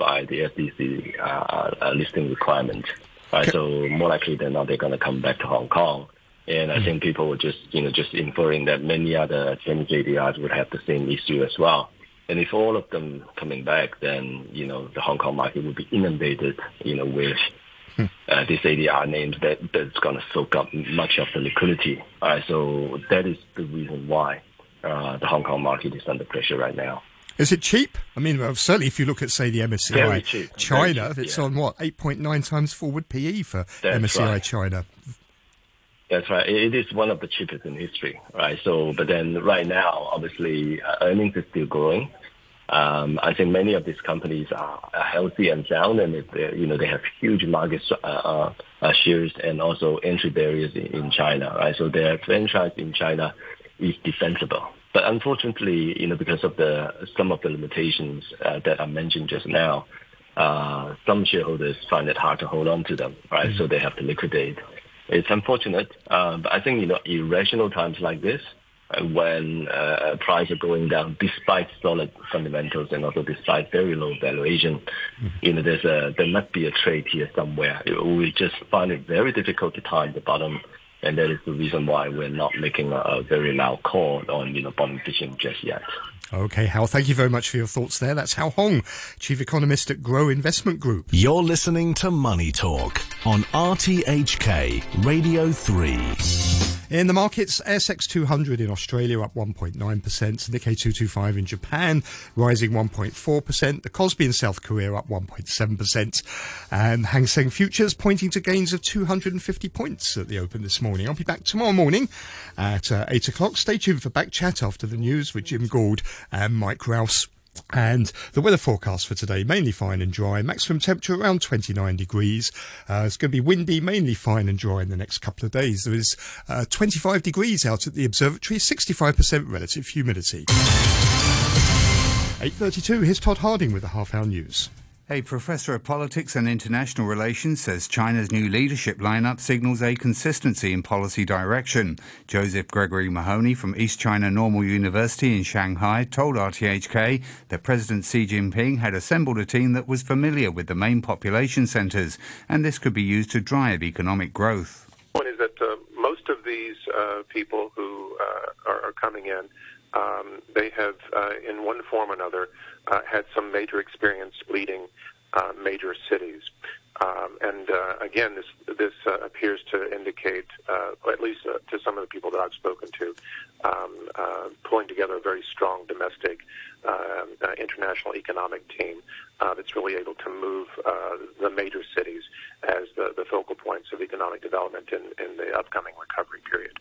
satisfy the SEC uh, uh, listing requirement. Right, so more likely than not, they're going to come back to Hong Kong. And I mm-hmm. think people were just, you know, just inferring that many other Chinese ADRs would have the same issue as well. And if all of them coming back, then, you know, the Hong Kong market would be inundated, you know, with hmm. uh, this ADR names that, that's going to soak up much of the liquidity. All right, so that is the reason why uh, the Hong Kong market is under pressure right now. Is it cheap? I mean, well, certainly if you look at, say, the MSCI cheap, China, cheap, it's yeah. on what, 8.9 times forward PE for That's MSCI right. China. That's right. It is one of the cheapest in history, right? So, but then right now, obviously, uh, earnings are still growing. Um, I think many of these companies are, are healthy and sound, and if you know they have huge market uh, uh, uh, shares and also entry barriers in, in China, right? So their franchise in China is defensible. But unfortunately, you know, because of the some of the limitations uh, that I mentioned just now, uh, some shareholders find it hard to hold on to them, right? Mm-hmm. So they have to liquidate. It's unfortunate, uh, but I think you know, irrational times like this, uh, when uh, prices are going down despite solid fundamentals and also despite very low valuation, mm-hmm. you know, there's a there must be a trade here somewhere. We just find it very difficult to time the bottom and that is the reason why we're not making a, a very loud call on you know bottom fishing just yet. Okay, Hao, thank you very much for your thoughts there. That's Hao Hong, Chief Economist at Grow Investment Group. You're listening to Money Talk on RTHK Radio 3. In the markets, ASX 200 in Australia up 1.9%, Nikkei 225 in Japan rising 1.4%, the Kospi in South Korea up 1.7%, and Hang Seng futures pointing to gains of 250 points at the open this morning. I'll be back tomorrow morning at uh, 8 o'clock. Stay tuned for back chat after the news with Jim Gould and Mike Rouse. And the weather forecast for today, mainly fine and dry. Maximum temperature around 29 degrees. Uh, it's going to be windy, mainly fine and dry in the next couple of days. There is uh, 25 degrees out at the observatory, 65% relative humidity. 8.32, here's Todd Harding with the Half Hour News. A professor of politics and international relations says China's new leadership lineup signals a consistency in policy direction. Joseph Gregory Mahoney from East China Normal University in Shanghai told RTHK that President Xi Jinping had assembled a team that was familiar with the main population centers, and this could be used to drive economic growth. One is that uh, most of these uh, people who uh, are, coming in, um, they have, uh, in one form or another, uh, had some major experience leading uh, major cities. Um, and uh, again, this this uh, appears to indicate, uh, at least uh, to some of the people that I've spoken to, um, uh, pulling together a very strong domestic, uh, uh, international economic team uh, that's really able to move uh, the major cities as the, the focal points of economic development in, in the upcoming recovery period.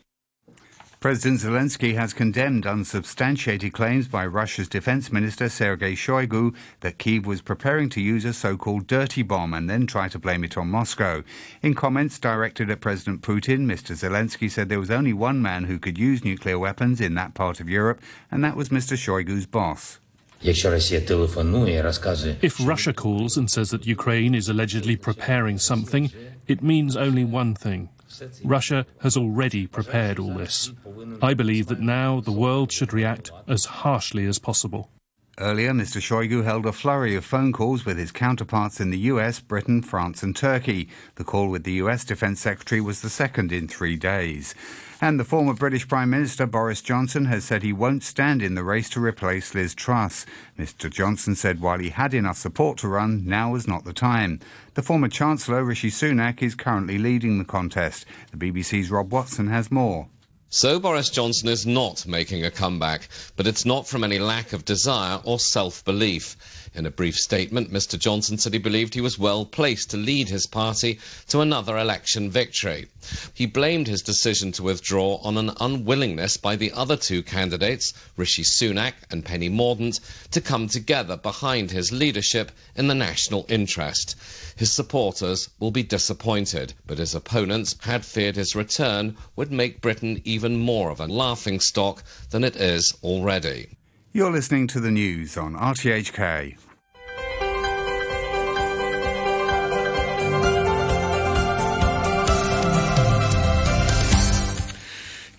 President Zelensky has condemned unsubstantiated claims by Russia's defense minister Sergei Shoigu that Kiev was preparing to use a so-called dirty bomb and then try to blame it on Moscow. In comments directed at President Putin, Mr. Zelensky said there was only one man who could use nuclear weapons in that part of Europe, and that was Mr. Shoigu's boss. If Russia calls and says that Ukraine is allegedly preparing something, it means only one thing Russia has already prepared all this. I believe that now the world should react as harshly as possible. Earlier, Mr. Shoigu held a flurry of phone calls with his counterparts in the US, Britain, France, and Turkey. The call with the US Defense Secretary was the second in three days. And the former British Prime Minister Boris Johnson has said he won't stand in the race to replace Liz Truss. Mr. Johnson said while he had enough support to run, now was not the time. The former Chancellor, Rishi Sunak, is currently leading the contest. The BBC's Rob Watson has more. So Boris Johnson is not making a comeback, but it's not from any lack of desire or self-belief. In a brief statement, Mr Johnson said he believed he was well placed to lead his party to another election victory. He blamed his decision to withdraw on an unwillingness by the other two candidates, Rishi Sunak and Penny Mordaunt, to come together behind his leadership in the national interest. His supporters will be disappointed, but his opponents had feared his return would make Britain even more of a laughing stock than it is already. You're listening to the news on RTHK.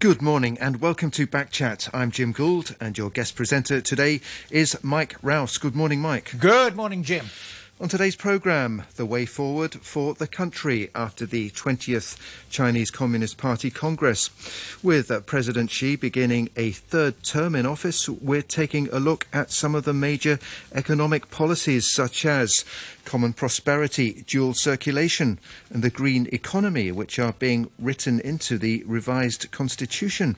Good morning and welcome to Back Chat. I'm Jim Gould and your guest presenter today is Mike Rouse. Good morning, Mike. Good morning, Jim. On today's programme, the way forward for the country after the 20th Chinese Communist Party Congress. With uh, President Xi beginning a third term in office, we're taking a look at some of the major economic policies such as common prosperity, dual circulation, and the green economy, which are being written into the revised constitution.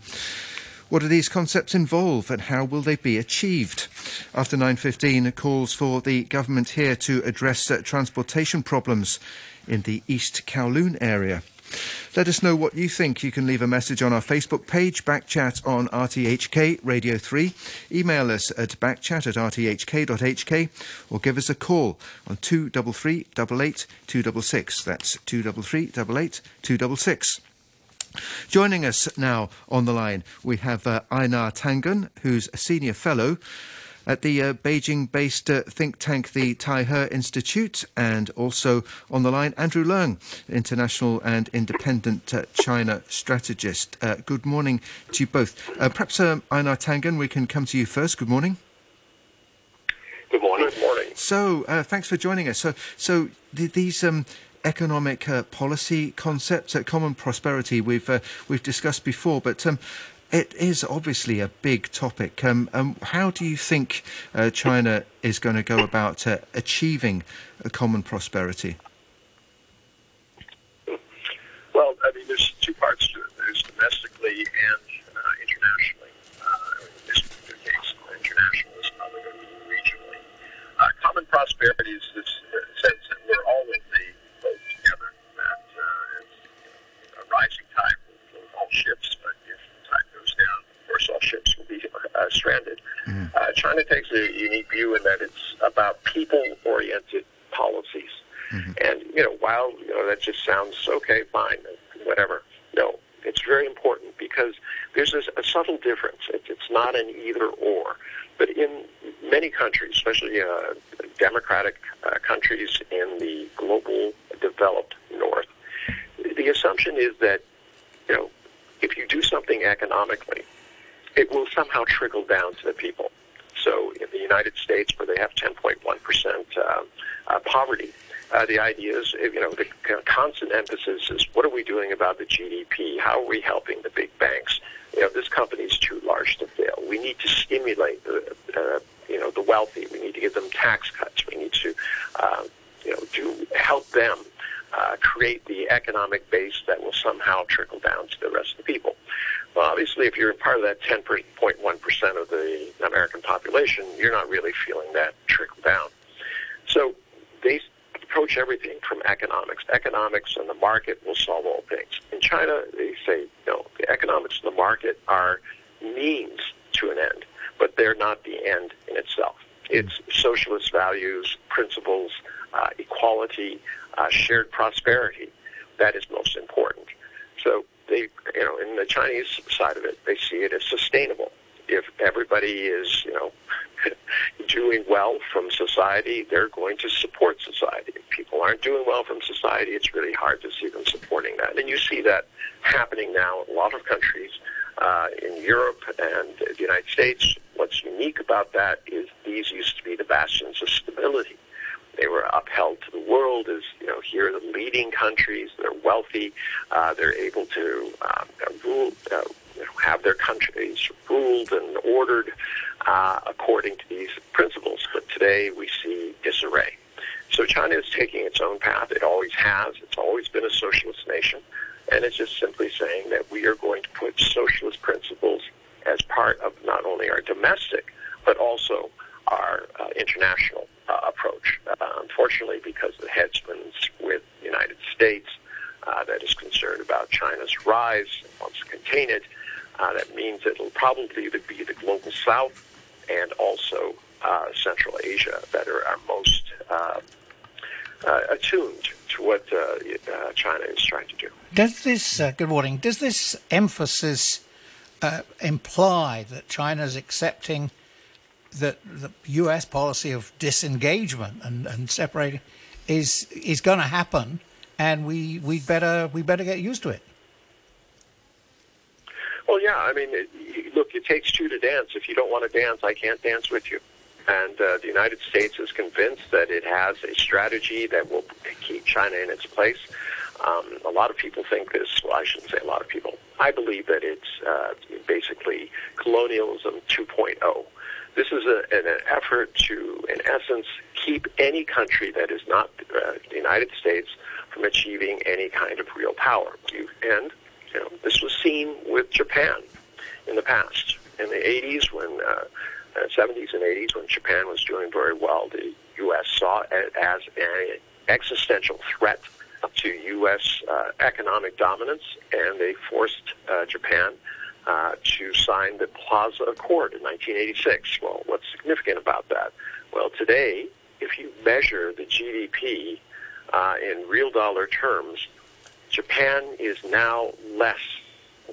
What do these concepts involve and how will they be achieved? After 9.15, calls for the government here to address uh, transportation problems in the East Kowloon area. Let us know what you think. You can leave a message on our Facebook page, Backchat on RTHK Radio 3. Email us at backchat at rthk.hk or give us a call on 233 88 266. That's 233 88 266. Joining us now on the line, we have uh, Einar Tangen, who's a senior fellow at the uh, Beijing based uh, think tank, the Taihe Institute, and also on the line, Andrew Leung, international and independent uh, China strategist. Uh, good morning to you both. Uh, perhaps, um, Einar Tangen, we can come to you first. Good morning. Good morning. Good morning. So, uh, thanks for joining us. So, so th- these um, economic uh, policy concepts, uh, common prosperity, we've uh, we've discussed before, but um, it is obviously a big topic. Um, um, how do you think uh, China is going to go about uh, achieving a common prosperity? Well, I mean, there's two parts to it. There's domestically and uh, internationally. Uh, in this particular case, international is probably going to be regionally. Uh, common prosperity is this uh, sense that we're all in the boat together. That uh, it's a rising tide will float all ships, but if the tide goes down, of course, all ships will be uh, stranded. Uh, China takes a unique view in that it's about people-oriented policies. And you know, while you know that just sounds okay, fine, whatever. No, it's very important because there's this, a subtle difference. It, it's not an either or, but in many countries, especially uh, democratic uh, countries in the global developed north, the assumption is that you know if you do something economically, it will somehow trickle down to the people. So in the United States, where they have 10.1 percent uh, uh, poverty, uh, the idea is, you know, the constant emphasis is what are we doing about the GDP? How are we helping the big banks? You know, this company is too large to fail. We need to stimulate the, uh, you know, the wealthy. We need to give them tax cuts. We need to, uh, you know, do help them uh, create the economic base that will somehow trickle down to the rest of the people. Well, obviously, if you're part of that 10.1% of the American population, you're not really feeling that trickle down. So they approach everything from economics. Economics and the market will solve all things. In China, they say, no, the economics and the market are means to an end, but they're not the end in itself. It's socialist values, principles, uh, equality, uh, shared prosperity that is most important. So they, you know, in the Chinese side of it, they see it as sustainable. If everybody is, you know, doing well from society, they're going to support society. If people aren't doing well from society, it's really hard to see them supporting that. And you see that happening now in a lot of countries uh, in Europe and the United States. What's unique about that is these used to be the bastions of stability. They were upheld to the world as, you know, here are the leading countries. They're wealthy. Uh, they're able to um, rule, uh, you know, have their countries ruled and ordered uh, according to these principles. But today we see disarray. So China is taking its own path. It always has. It's always been a socialist nation. And it's just simply saying that we are going to put socialist principles as part of not only our domestic, but also our uh, international uh, approach. Uh, unfortunately, because the headsman's with the United States uh, that is concerned about China's rise and wants to contain it, uh, that means it'll be the global south and also uh, Central Asia that are, are most uh, uh, attuned to what uh, uh, China is trying to do. Does this, uh, good morning, does this emphasis imply that China is accepting that the US policy of disengagement and, and separating is is going to happen and we we better we better get used to it? Well, yeah, I mean, it, look, it takes two to dance. If you don't want to dance, I can't dance with you. And uh, the United States is convinced that it has a strategy that will keep China in its place. Um, a lot of people think this. Well, I shouldn't say a lot of people. I believe that it's uh, basically colonialism 2.0. This is a, an, an effort to, in essence, keep any country that is not uh, the United States from achieving any kind of real power. You, and you know, this was seen with Japan in the past. In the 80s, when uh, uh, 70s and 80s, when Japan was doing very well, the U.S. saw it as an existential threat to U.S. Uh, economic dominance, and they forced uh, Japan uh, to sign the Plaza Accord in 1986. Well, what's significant about that? Well, today, if you measure the GDP uh, in real dollar terms, Japan is now less,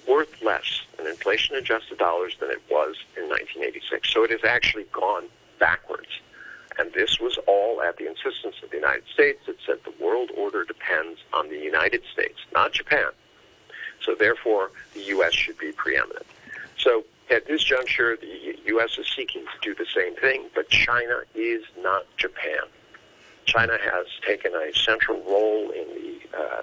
worth less in inflation adjusted dollars than it was in 1986. So it has actually gone backwards. And this was all at the insistence of the United States that said the world order depends on the United States, not Japan. So therefore, the U.S. should be preeminent. So at this juncture, the U.S. is seeking to do the same thing, but China is not Japan. China has taken a central role in the uh,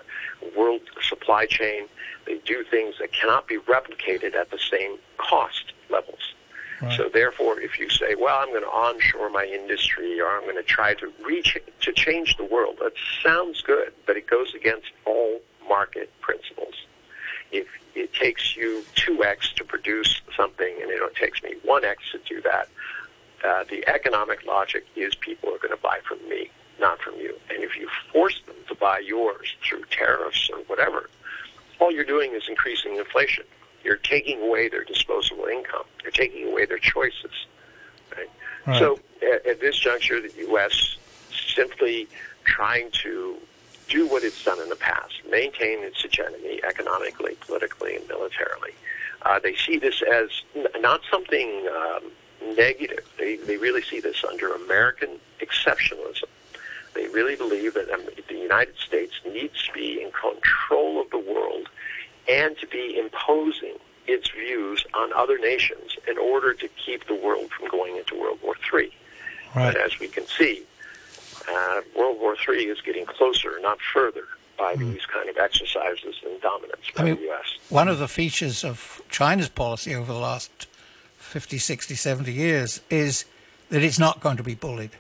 world supply chain. They do things that cannot be replicated at the same cost levels. Right. So therefore, if you say, "Well, I'm going to onshore my industry, or I'm going to try to reach to change the world," that sounds good, but it goes against all market principles. If it takes you two x to produce something, and it takes me one x to do that, uh, the economic logic is people are going to buy from me, not from you. And if you force them to buy yours through tariffs or whatever, all you're doing is increasing inflation. You're taking away their disposable income. You're taking away their choices. Right? Right. So at, at this juncture, the U.S. simply trying to do what it's done in the past, maintain its hegemony economically, politically, and militarily. Uh, they see this as n- not something um, negative. They, they really see this under American exceptionalism. They really believe that um, the United States needs to be in control of the world and to be imposing its views on other nations in order to keep the world from going into World War III. Right. But as we can see, uh, World War III is getting closer, not further, by mm. these kind of exercises and dominance by I mean, the U.S. One of the features of China's policy over the last 50, 60, 70 years is that it's not going to be bullied.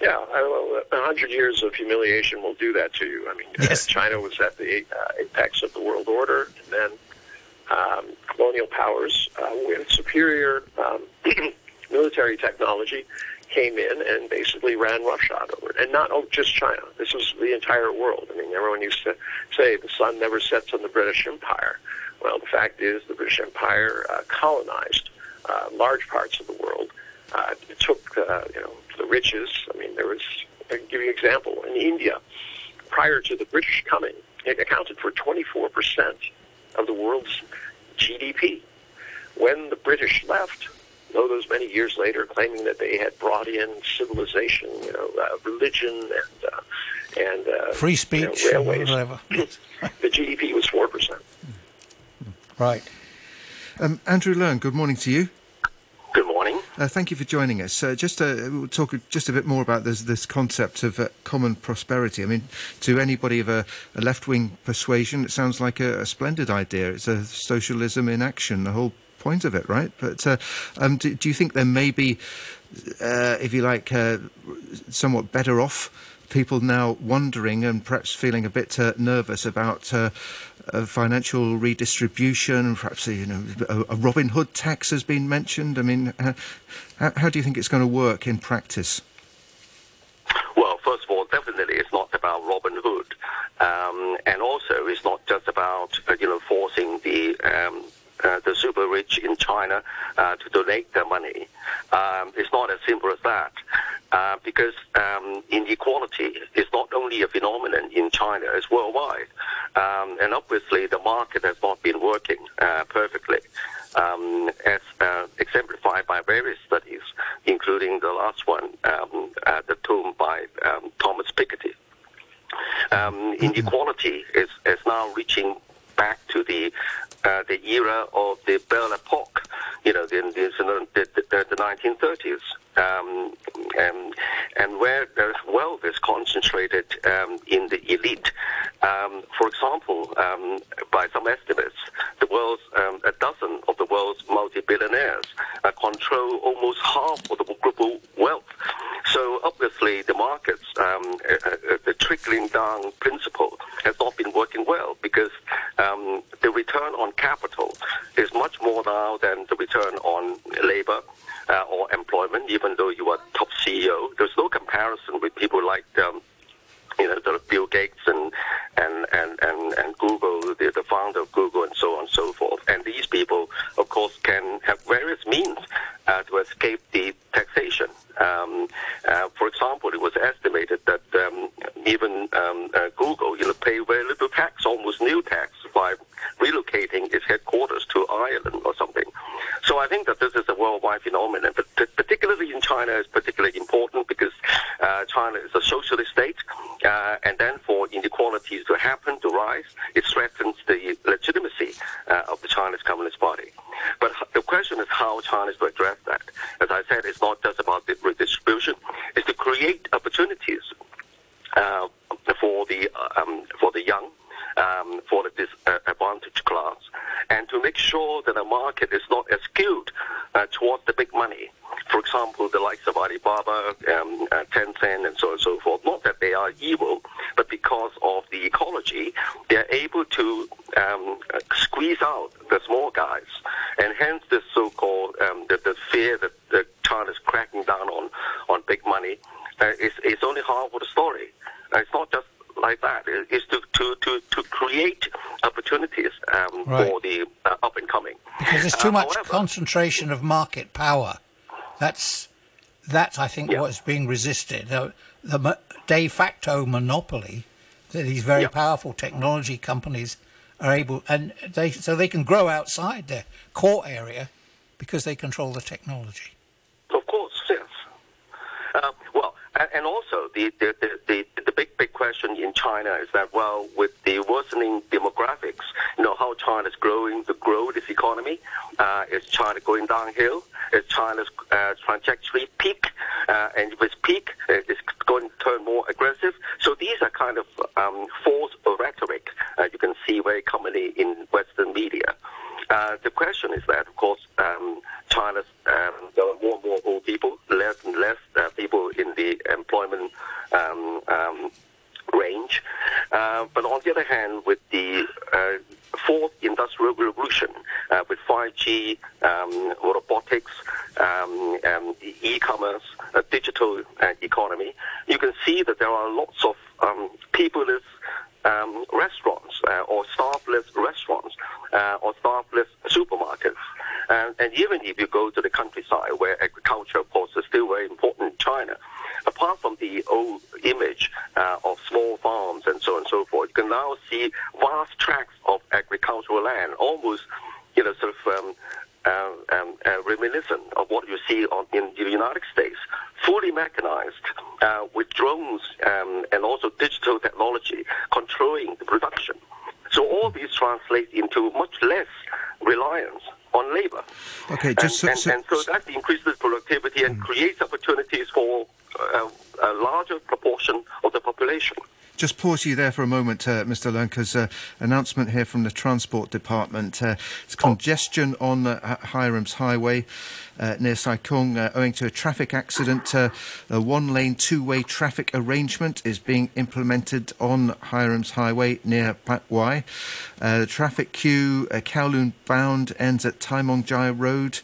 Yeah, a hundred years of humiliation will do that to you. I mean, uh, yes. China was at the uh, apex of the world order, and then um, colonial powers uh, with superior um, military technology came in and basically ran roughshod over it. And not oh, just China. This was the entire world. I mean, everyone used to say the sun never sets on the British Empire. Well, the fact is the British Empire uh, colonized uh, large parts of the world. Uh, it took, uh, you know, the riches. I mean, there was, I'll give you an example. In India, prior to the British coming, it accounted for 24% of the world's GDP. When the British left, though those many years later, claiming that they had brought in civilization, you know, uh, religion, and uh, and uh, free speech, you know, railways, whatever. the GDP was four percent. Right. Um, Andrew Leung, good morning to you. Uh, thank you for joining us. Uh, just uh, we'll talk just a bit more about this, this concept of uh, common prosperity. I mean, to anybody of a, a left-wing persuasion, it sounds like a, a, splendid idea. It's a socialism in action, the whole point of it, right? But uh, um, do, do, you think there may be, uh, if you like, somewhat better off people now wondering and perhaps feeling a bit nervous about uh, financial redistribution, perhaps you know a, Robin Hood tax has been mentioned. I mean, uh, how, how do you think it's going to work in practice? Well, first of all, definitely it's not about Robin Hood, um, and also it's not just about uh, you know forcing the um, uh, the super rich in China uh, to donate their money. Um, it's not as simple as that. Uh, because um, inequality is not only a phenomenon in China, it's worldwide. Um, and obviously, the market has not been working uh, perfectly, um, as uh, exemplified by various studies, including the last one, um, uh, the tomb by um, Thomas Piketty. Um, inequality is, is now reaching back to the uh, the era of the Belle Epoque. You know, there's an 1930s. Um, and, and where there's wealth is concentrated um, in the elite. Um, for example, um, by some estimates, the world's um, a dozen of the world's multi-billionaires uh, control almost half of the global wealth. So obviously, the markets, um, uh, uh, the trickling down principle has not been working well because the return on capital is much more now than the return on labor uh, or employment, even though you are top CEO. There's no comparison with people like um, you know, the Bill Gates and and and and, and Google, the, the founder of Google, and so on and so forth. And these people, of course, can have various means uh, to escape the taxation. Um, uh, for example, it was estimated that um, even um, uh, Google, you know, pay very little tax, almost nil tax, by relocating its headquarters to Ireland or something. So I think that this is a worldwide phenomenon, but particularly in China is particularly important because uh, China is a socialist state, uh, and then for inequalities to happen, to rise, it threatens the legitimacy uh, of the Chinese Communist Party. But the question is how China is to address that. As I said, it's not just about the redistribution; it's to create opportunities uh, for the um, for the young um, for the disadvantaged class, and to make sure that the market is not skewed uh, towards the big money. For example, the likes of Alibaba, um, uh, Tencent, and so on and so forth. Not that they are evil, but because of the ecology, they are able to um, squeeze out the small guys, and hence this so-called um, the, the fear that, that China is cracking down on on big money uh, is, is only half of the story. Uh, it's not just like that is to, to, to, to create opportunities um, right. for the uh, up and coming. Because there's too uh, much concentration of market power. That's that's I think yeah. what's being resisted. The, the, de facto monopoly that these very yeah. powerful technology companies are able, and they so they can grow outside their core area because they control the technology. Of course, yes. Uh, well, and also the, the, the, the, big, big question in China is that, well, with the worsening demographics, you know, how China is growing the growth economy. Uh, is China going downhill? Is China's uh, trajectory peak? Uh, and if it's peak, uh, it's going to turn more aggressive. So these are kind of um, false rhetoric uh, you can see very commonly in Western media. Uh, the question is that, of course, um, China's um, there are more and more old people, less and less uh, people in the employment um, um range. Uh, but on the other hand, with the uh, fourth industrial revolution, uh, with 5G, um, robotics, um, e-commerce, digital economy, you can see that there are lots of um, peopleless um, restaurants uh, or staffless restaurants uh, or staffless supermarkets. And, and, even if you go to the countryside where agriculture, of course, is still very important in China, apart from the old image uh, of small farms and so on and so forth, you can now see vast tracts of agricultural land, almost, you know, sort of um, uh, um, uh, reminiscent of what you see on, in the United States, fully mechanized uh, with drones um, and also digital technology controlling the production. So all these translate into much less reliance on labor. Okay, just and, so, and, so, and so that increases productivity and mm. creates opportunities for uh, a larger proportion of the population. Just pause you there for a moment, uh, Mr. Because uh, announcement here from the Transport Department. Uh, it's congestion on uh, Hiram's Highway uh, near Sai Kung uh, owing to a traffic accident. Uh, a one-lane, two-way traffic arrangement is being implemented on Hiram's Highway near Pat Wai. The traffic queue, Kowloon bound, ends at Tai Mong Tsai Road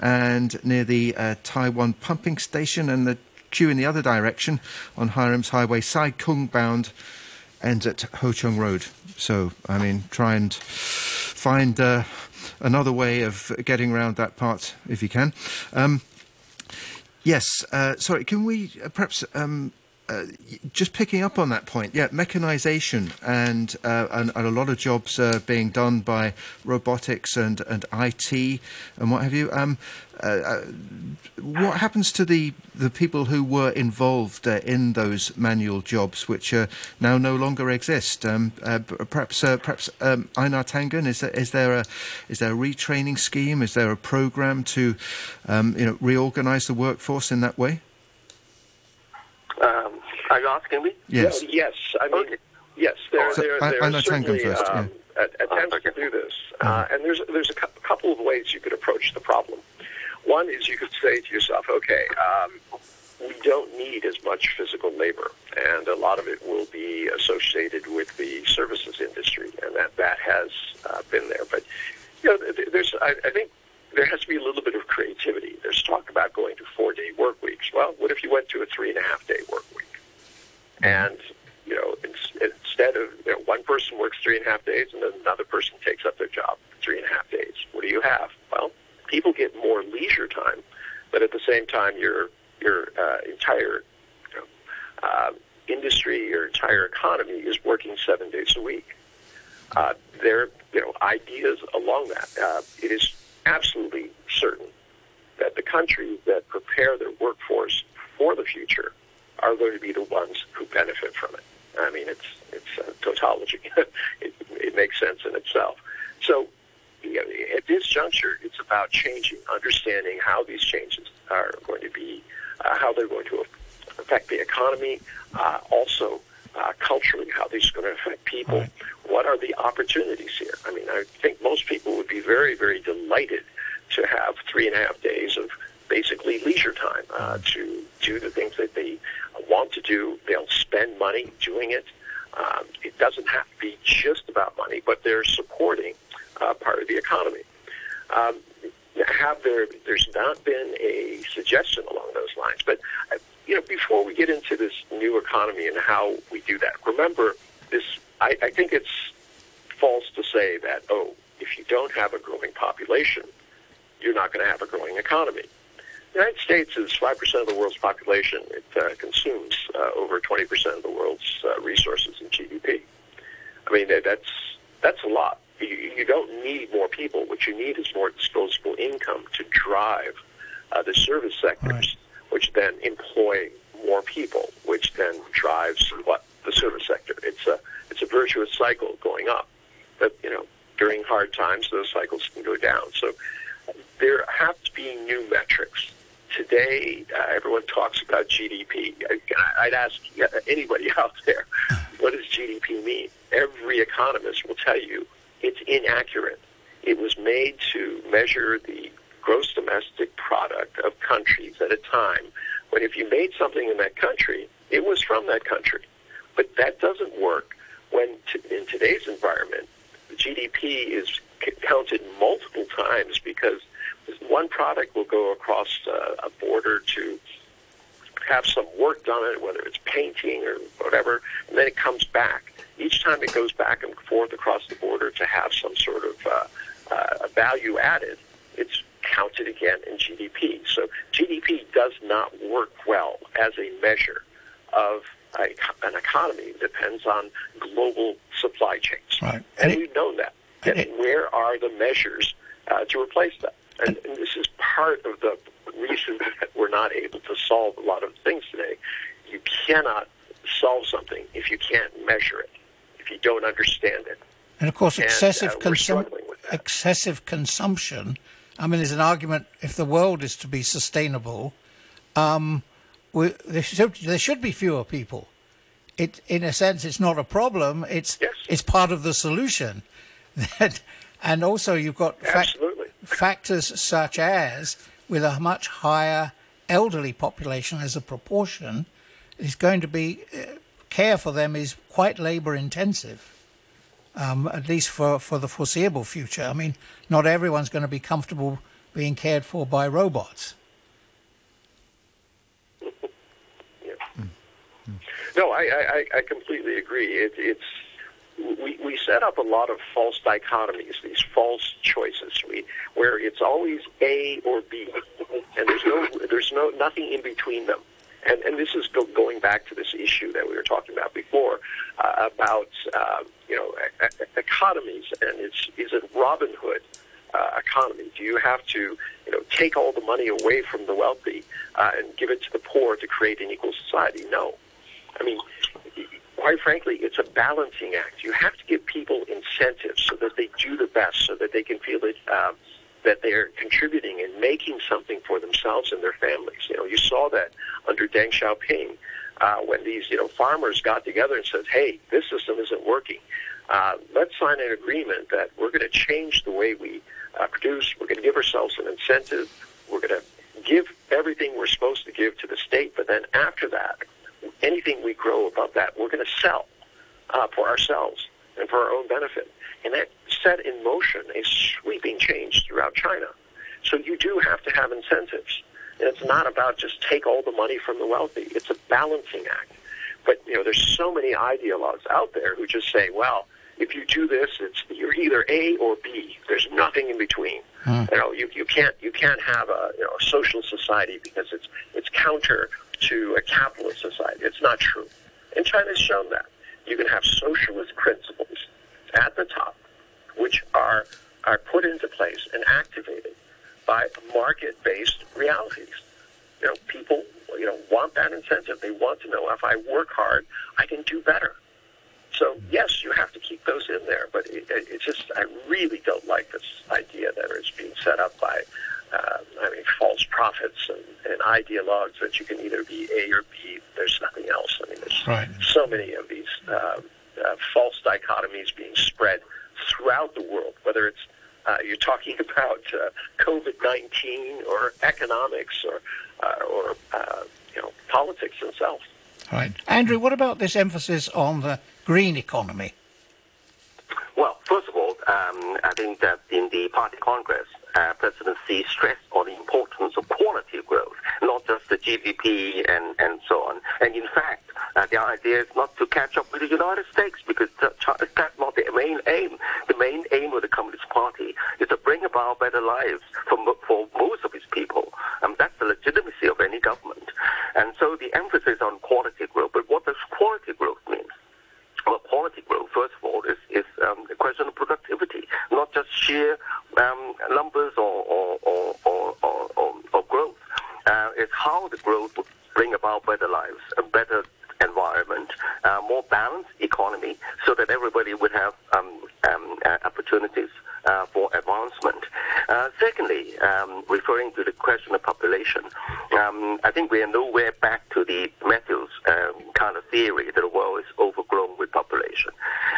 and near the Tai Wan pumping station, and the queue in the other direction on Hiram's Highway, Sai Kung bound, ends at Ho Chung Road. So, I mean, try and find uh, another way of getting around that part if you can. Um, yes, uh, sorry, can we uh, perhaps um, uh, just picking up on that point, yeah, mechanization and, uh, and, and a lot of jobs uh, being done by robotics and, and IT and what have you. Um, uh, uh, what happens to the the people who were involved in those manual jobs, which now no longer exist? Um, perhaps, perhaps um, Einar Tangen, is there, is there a is there a retraining scheme? Is there a program to um, you know reorganize the workforce in that way? Are you asking me? Yes. Well, yes. I mean, okay. yes. There, so, there, there I, are certainly first, um, yeah. attempts okay. to do this, uh, and there's there's a cu- couple of ways you could approach the problem. One is you could say to yourself, okay, um, we don't need as much physical labor, and a lot of it will be associated with the services industry, and that that has uh, been there. But you know, there's I, I think there has to be a little bit of creativity. There's talk about going to four day work weeks. Well, what if you went to a three and a half day work week? And you know, instead of you know, one person works three and a half days and then another person takes up their job three and a half days, what do you have? Well, people get more leisure time, but at the same time, your your uh, entire you know, uh, industry, your entire economy is working seven days a week. Uh, there, you know, ideas along that. Uh, it is absolutely certain that the countries that prepare their workforce for the future are going to be the ones who benefit from it. I mean, it's it's a tautology. it, it makes sense in itself. So, you know, at this juncture, it's about changing, understanding how these changes are going to be, uh, how they're going to affect the economy, uh, also uh, culturally, how these are going to affect people. Right. What are the opportunities here? I mean, I think most people would be very, very delighted to have three and a half days of basically leisure time uh, to do the things that they want to do. They'll spend money doing it. Um, it doesn't have to be just about money, but they're supporting uh, part of the economy. Um, have there? There's not been a suggestion along those lines, but uh, you know, before we get into this new economy and how we do that, remember this. I, I think it's false to say that oh, if you don't have a growing population, you're not going to have a growing economy. The United States is 5% of the world's population. It uh, consumes uh, over 20% of the world's uh, resources and GDP. I mean, that's, that's a lot. You, you don't need more people. What you need is more disposable income to drive uh, the service sectors, right. which then employ more people, which then drives what? The service sector. It's a, it's a virtuous cycle going up. But, you know, during hard times, those cycles can go down. So there have to be new metrics today, uh, everyone talks about GDP. I, would ask anybody out there, what does GDP mean? Every economist will tell you it's inaccurate. It was made to measure the gross domestic product of countries at a time when if you made something in that country, it was from that country. But that doesn't work when t- in today's environment, GDP is counted multiple times because – one product will go across a border to have some work done on it, whether it's painting or whatever, and then it comes back. Each time it goes back and forth across the border to have some sort of uh, uh, value added, it's counted again in GDP. So GDP does not work well as a measure of a, an economy. It depends on global supply chains. Right. And, and we've known that. And, and where are the measures uh, to replace that? And, and this is part of the reason that we're not able to solve a lot of things today. You cannot solve something if you can't measure it, if you don't understand it. And of course, excessive, and, uh, consum- excessive consumption. I mean, there's an argument if the world is to be sustainable, um, we, there, should, there should be fewer people. It, in a sense, it's not a problem. It's yes. it's part of the solution. and also, you've got Absolutely factors such as with a much higher elderly population as a proportion is going to be uh, care for them is quite labor intensive. Um, at least for, for the foreseeable future. I mean, not everyone's going to be comfortable being cared for by robots. yeah. No, I, I, I completely agree. It, it's we, we set up a lot of false dichotomies, these false choices, we, where it's always A or B, and there's no there's no nothing in between them. and, and this is go- going back to this issue that we were talking about before uh, about uh, you know economies and it's is it Robin Hood uh, economy? Do you have to you know take all the money away from the wealthy uh, and give it to the poor to create an equal society? No, I mean. Quite frankly, it's a balancing act. You have to give people incentives so that they do the best, so that they can feel that um, that they're contributing and making something for themselves and their families. You know, you saw that under Deng Xiaoping uh, when these you know farmers got together and said, "Hey, this system isn't working. Uh, let's sign an agreement that we're going to change the way we uh, produce. We're going to give ourselves an incentive. We're going to give everything we're supposed to give to the state, but then after that, anything we grow above that, we're going to sell uh, for ourselves and for our own benefit." And that set in motion a sweeping change throughout China. So you do have to have incentives. And it's not about just take all the money from the wealthy. It's a balancing act. But, you know, there's so many ideologues out there who just say, well, if you do this, it's you're either A or B. There's nothing in between. Hmm. You know, you, you can't you can't have a you know a social society because it's it's counter to a capitalist society. It's not true. And China's shown that. You can have socialist principles at the top, which are are put into place and activated by market-based realities. You know, people you know want that incentive. They want to know if I work hard, I can do better. So yes, you have to keep those in there, but it, it, it's just I really don't like this idea that is being set up by uh, I mean false prophets and, and ideologues that you can either be A or B. There's nothing else. I mean, there's Right. so many of these uh, uh, false dichotomies being spread throughout the world, whether it's uh, you're talking about uh, COVID-19 or economics or uh, or uh, you know politics themselves. Right. Andrew, what about this emphasis on the green economy? Well, first of all, um, I think that in the party congress, uh, President Xi stressed on the importance of quality growth, not just the GDP and, and so on. And in fact, uh, the idea is not to catch up with the United States because that's not the main aim. The main aim of the Communist Party is to bring about better lives for, for most of its people. Um, that's the legitimacy of any government. And so the emphasis on quality growth. But what does quality growth mean? Well, quality growth, first of all, is, is um, a question of productivity, not just sheer um, numbers or, or, or, or, or, or, growth. Uh, it's how the growth would bring about better lives, a better environment, uh, more balanced economy, so that everybody would have um, um, uh, opportunities uh, for advancement. Uh, secondly, um, referring to the question of population, um, I think we are nowhere back to the Malthus um, kind of theory that the world is overgrown with population.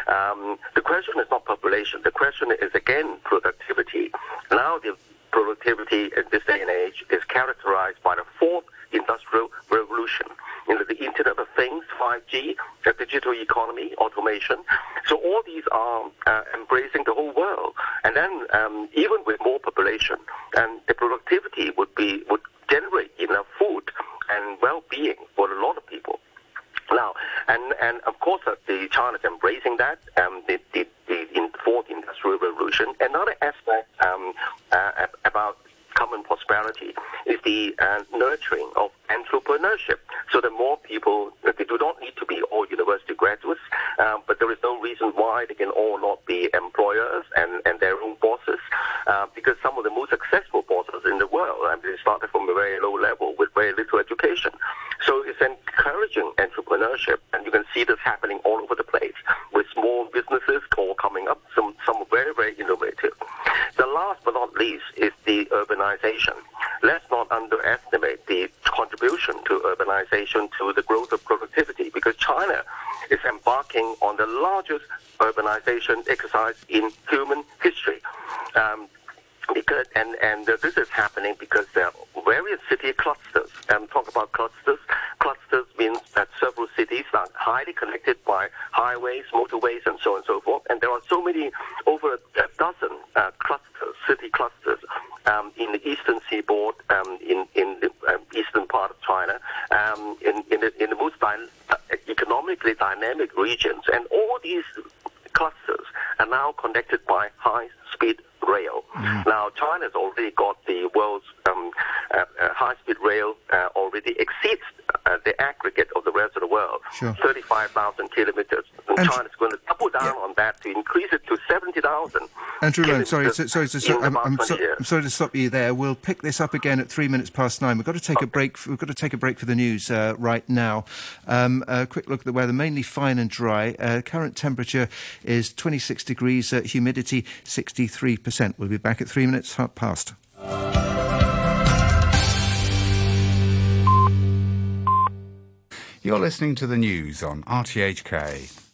Um, the question is not population. The question is again productivity. Now the productivity in this day and age is characterized by the fourth industrial revolution. You know, the Internet of Things, 5G, the digital economy, automation. So all these are uh, embracing the whole world. Even with more population, and the productivity would be would generate enough food and well-being for a lot of people. Now, and, and of course, uh, the China's embracing that, um, the, the, the in fourth industrial revolution. Another aspect um, uh, about common prosperity is the uh, nurturing of entrepreneurship. So that more people, that they do not need to be all university graduates, uh, but there is no reason why they can all not be employers and, and their own bosses, uh, because some of the most successful bosses in the world, and they started from a very low level with very little education. So it's encouraging entrepreneurship, and you can see this happening all over the place with small businesses all coming up, some, some very, very innovative. The last but not least is the urbanization. Let's not underestimate the contribution to urbanization to the growth of productivity because China is embarking on the largest urbanization exercise in human history. Um, because and and uh, this is happening because there are various city clusters. Um, talk about clusters. Means that several cities are highly connected by highways, motorways, and so on and so forth. And there are so many, over a dozen uh, clusters, city clusters, um, in the eastern seaboard, um, in in the um, eastern part of China, um, in in the, in the most dy- uh, economically dynamic regions, and all these clusters are now connected by high-speed rail. Now, China's already got the world's um, uh, uh, high-speed rail uh, already exceeds uh, uh, the aggregate of the rest of the world. Sure. 35,000 kilometers. And, And- China's going to double down on that to increase it to 70,000. Andrew Leung, sorry, kilometers so, sorry, so, so, I'm, about I'm, so. I'm sorry to stop you there. We'll pick this up again at three minutes past nine. We've got to take a break. We've got to take a break for the news uh, right now. Um, a quick look at the weather, mainly fine and dry. Uh, current temperature is 26 degrees, uh, humidity 63%. We'll be back at three minutes past. You're listening to the news on RTHK.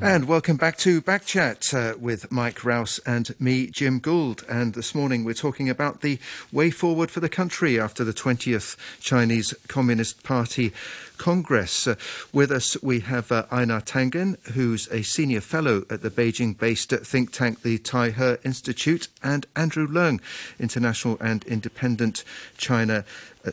And welcome back to Backchat uh, with Mike Rouse and me, Jim Gould. And this morning we're talking about the way forward for the country after the 20th Chinese Communist Party Congress. Uh, with us we have uh, Tangen, who's a senior fellow at the Beijing-based think tank, the Taihe Institute, and Andrew Leung, international and independent China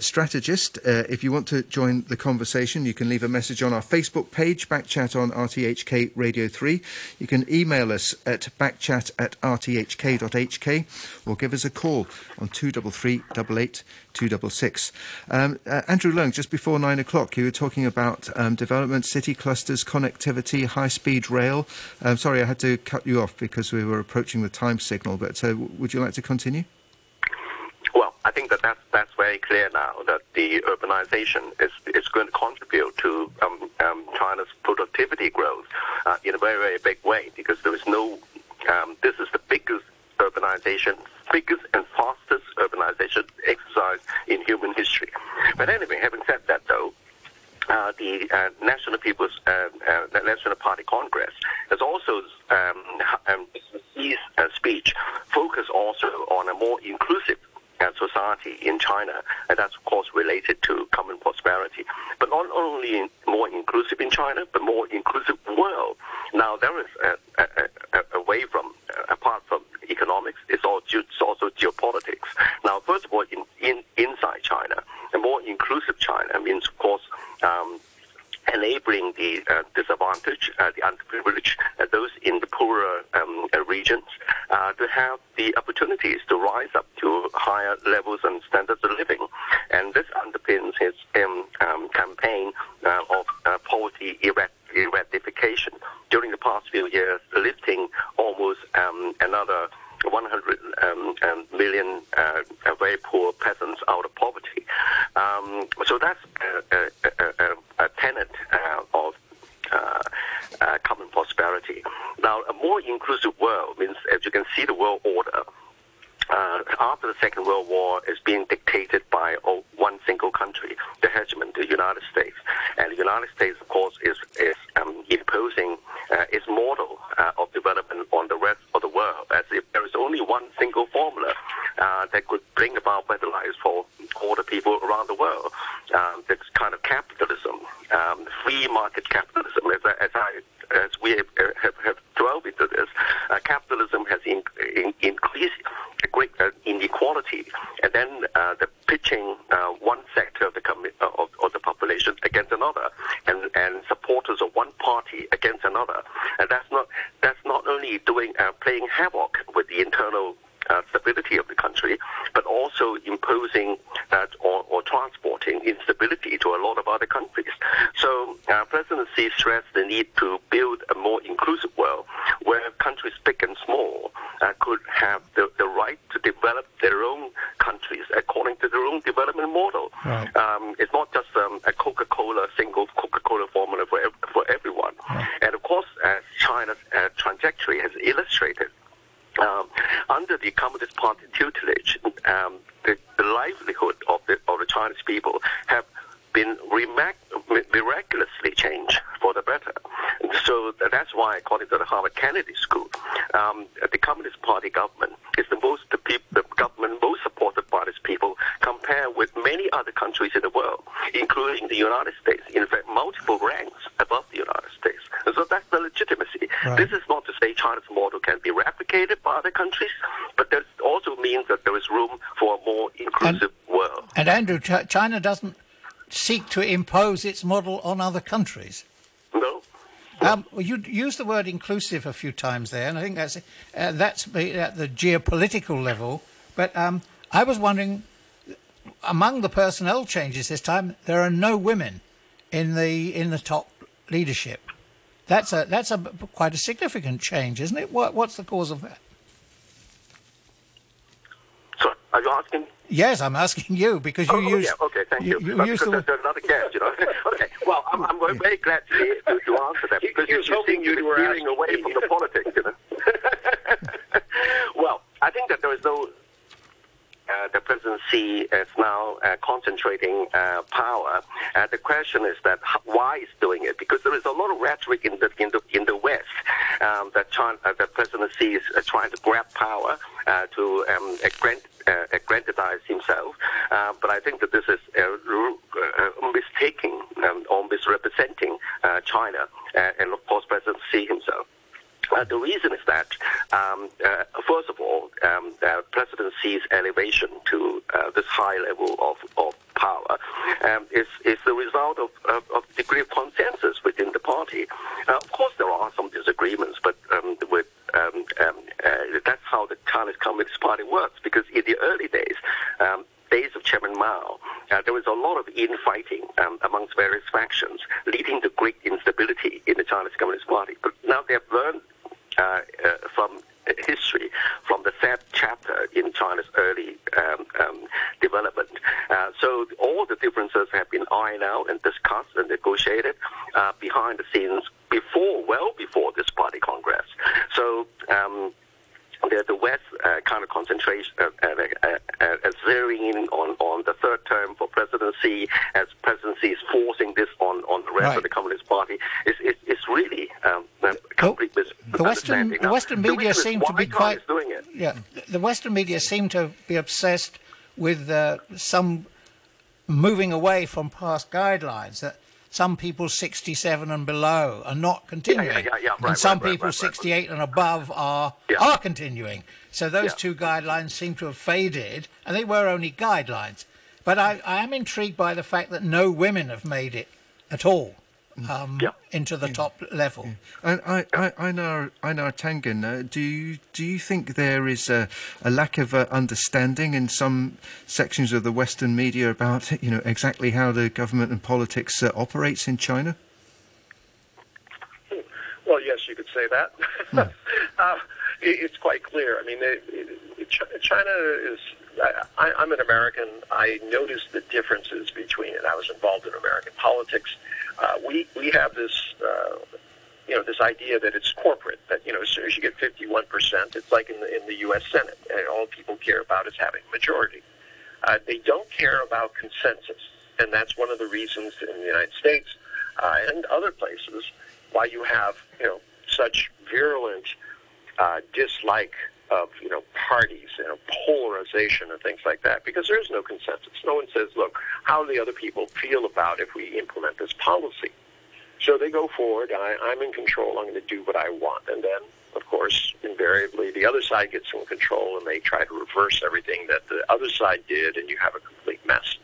strategist. Uh, if you want to join the conversation, you can leave a message on our Facebook page, Backchat on RTHK Radio 3. You can email us at backchat at rthk.hk or give us a call on 233 88 266. Um, uh, Andrew Leung, just before nine o'clock, you were talking about um, development, city clusters, connectivity, high speed rail. Um, sorry, I had to cut you off because we were approaching the time signal, but uh, would you like to continue? I think that that's, that's very clear now that the urbanization is, is going to contribute to um, um, China's productivity growth uh, in a very, very big way because there is no, um, this is the biggest urbanization, biggest and fastest urbanization exercise in human history. But anyway, having said that though, uh, the uh, National People's uh, uh, the National Party Congress has also um, um, his uh, speech focused also on a more inclusive uh, society in China, and that's of course related to common prosperity. But not only more inclusive in China, but more inclusive world. Now there is a, a, a, from apart from economics, it's also it's also geopolitics. Now, first of all, in, in inside China, a more inclusive China means, of course. Um, enabling the uh, disadvantaged, uh, the underprivileged, uh, those in the poorer um, uh, regions, uh, to have the opportunities to rise up to higher levels and standards of living. And this underpins his um, um, campaign uh, of poverty erad- eradication during the past few years, lifting almost um, another 100 um, million uh, uh, very poor peasants out of poverty. Um, so that's a, a, a, a, tenet uh, of uh, uh, common prosperity. Now, a more inclusive world means, as you can see, the world order uh, after the Second World War is being dictated by oh, one single country, the hegemon, the United States. And the United States, of course, is, is um, imposing its model Ch- China doesn't seek to impose its model on other countries. No? Um, well, you used the word inclusive a few times there, and I think that's uh, that's at the geopolitical level. But um, I was wondering, among the personnel changes this time, there are no women in the in the top leadership. That's a that's a quite a significant change, isn't it? What what's the cause of that? So, are you asking? Yes, I'm asking you because you oh, use. Oh, yeah, okay, thank you. You, you use because the, there's another guest, you know. okay, well, I'm, I'm very, very glad to, to, to answer that because he was you, hoping seem to you be were steering away from the politics, you know. well, I think that there is no uh, the presidency is now uh, concentrating uh, power. Uh, the question is that why is doing it? Because there is a lot of rhetoric in the in the in the West um, that China, uh, the presidency is uh, trying to grab power uh, to um, uh, aggrandize himself. But I think that this is mistaking um, or misrepresenting uh, China and of course President Xi himself. Uh, the reason is that, um, uh, first of all, um, uh, President Xi's elevation to uh, this high level of, of power um, is, is the result of, of, of degree of consensus within the party. Uh, of course, there are some disagreements, but um, with um, um, uh, that's how the Chinese Communist Party works. Because in the early days, days of Chairman Mao, uh, there was a lot of infighting um, amongst various factions, leading to great instability in the Chinese Communist Party. But now they have learned uh, uh, from history, from the third chapter in China's early um, um, development. Uh, so all the differences have been ironed out and discussed and negotiated uh, behind the scenes before, well before this party congress. So. Um, the, the West uh, kind of concentration, uh, uh, uh, uh, zeroing in on, on the third term for presidency, as presidency is forcing this on, on the rest Right. of the Communist Party, is is, is really um, a complete mis- the Western the Western media seem to be quite doing it. yeah. The Western media seem to be obsessed with uh, some moving away from past guidelines. That some people 67 and below are not continuing, yeah, yeah, right, and some right, people right, right. 68 and above are Yeah. are continuing. So those Yeah. two guidelines seem to have faded, and they were only guidelines. But I, I am intrigued by the fact that no women have made it at all um, Yeah. into the top level. And I, I, Einar, Einar Tangen, uh, do you, do you think there is a, a lack of uh, understanding in some sections of the Western media about you know exactly how the government and politics uh, operates in China? Well, yes, you could say that. uh, it, it's quite clear. I mean, it, it, Ch- China is. I, I, I'm an American. I noticed the differences between, and I was involved in American politics. Uh, we we have this. Uh, you know this idea that it's corporate that you know as soon as you get 51 percent it's like in the in the U.S. Senate and all people care about is having majority. Uh, they don't care about consensus, and that's one of the reasons in the United States uh, and other places why you have you know such virulent uh, dislike of you know parties, you know polarization and things like that, because there is no consensus. No one says, look, how do the other people feel about if we implement this policy? So they go forward. I, I'm in control. I'm going to do what I want, and then. Of course, invariably, the other side gets in control, and they try to reverse everything that the other side did, and you have a complete mess.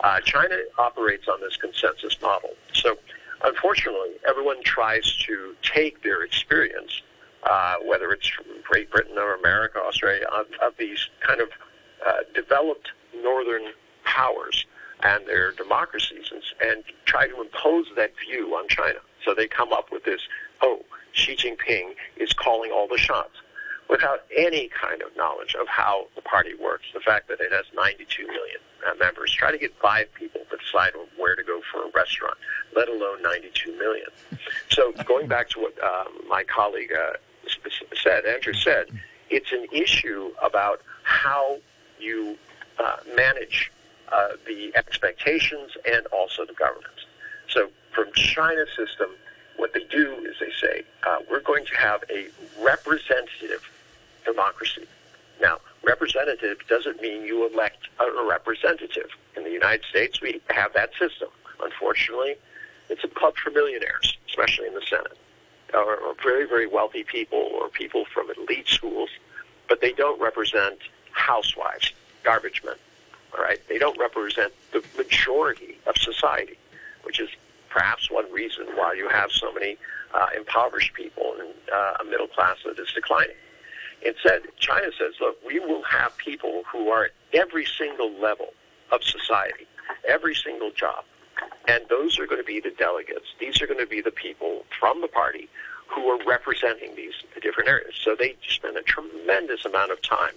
Uh, China operates on this consensus model. So, unfortunately, everyone tries to take their experience, uh, whether it's Great Britain or America, Australia, of, of these kind of uh, developed northern powers and their democracies, and, and try to impose that view on China. So they come up with this, oh, Xi Jinping is calling all the shots without any kind of knowledge of how the party works. The fact that it has 92 million uh, members. Try to get five people to decide where to go for a restaurant, let alone 92 million. So going back to what um, my colleague uh, said, Andrew said, it's an issue about how you uh, manage uh, the expectations and also the governance. So from China's system, what they do is they say, uh, we're going to have a representative democracy. Now, representative doesn't mean you elect a representative. In the United States, we have that system. Unfortunately, it's a club for millionaires, especially in the Senate, or, or very, very wealthy people or people from elite schools, but they don't represent housewives, garbage men. All right, they don't represent the majority of society, which is perhaps one reason why you have so many uh, impoverished people and uh, a middle class that is declining. Instead, China says, look, we will have people who are at every single level of society, every single job. And those are going to be the delegates. These are going to be the people from the party who are representing these different areas. So they spend a tremendous amount of time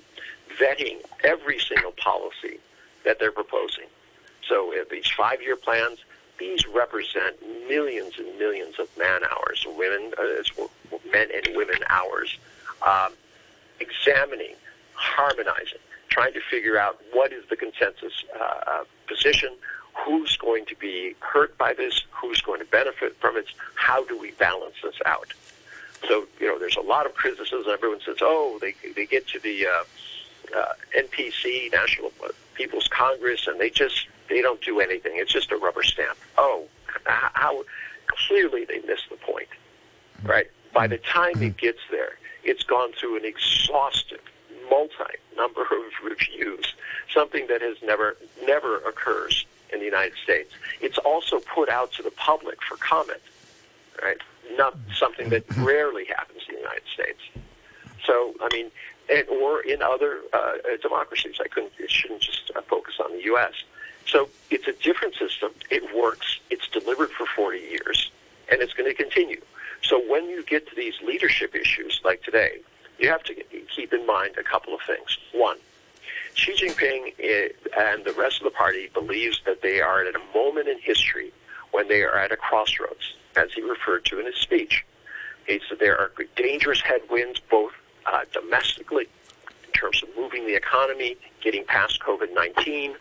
vetting every single policy that they're proposing. So these five-year plans, these represent millions and millions of man hours, women, uh, men and women hours, um, examining, harmonizing, trying to figure out what is the consensus uh, uh, position, who's going to be hurt by this, who's going to benefit from it, how do we balance this out? So, you know, there's a lot of criticism. Everyone says, oh, they, they get to the uh, uh, NPC, National People's Congress, and they just, they don't do anything. It's just a rubber stamp. Oh, how, clearly they missed the point, right? By the time it gets there, it's gone through an exhaustive, multi number of reviews, something that has never, never occurs in the United States. It's also put out to the public for comment, right? Not something that rarely happens in the United States. So, I mean, and, or in other uh, democracies. I couldn't, it shouldn't just uh, focus on the U.S. So it's a different system. It works. It's delivered for 40 years, and it's going to continue. So when you get to these leadership issues like today, you have to keep in mind a couple of things. One, Xi Jinping eh, and the rest of the party believes that they are at a moment in history when they are at a crossroads, as he referred to in his speech. He said there are dangerous headwinds both uh, domestically in terms of moving the economy, getting past COVID-19,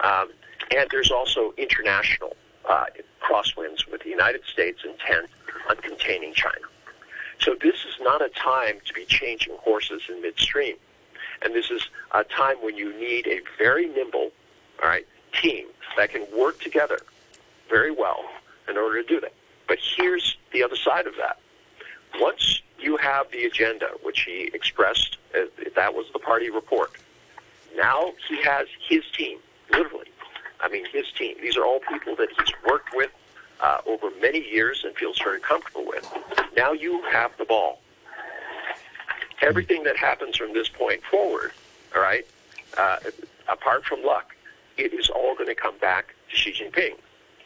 um, and there's also international uh, crosswinds with the United States intent on containing China. So this is not a time to be changing horses in midstream. And this is a time when you need a very nimble, all right, team that can work together very well in order to do that. But here's the other side of that. Once you have the agenda, which he expressed, uh, that was the party report. Now he has his team, literally. I mean, his team. These are all people that he's worked with uh, over many years and feels very comfortable with. Now you have the ball everything that happens from this point forward, all right, uh, apart from luck, it is all going to come back to Xi Jinping.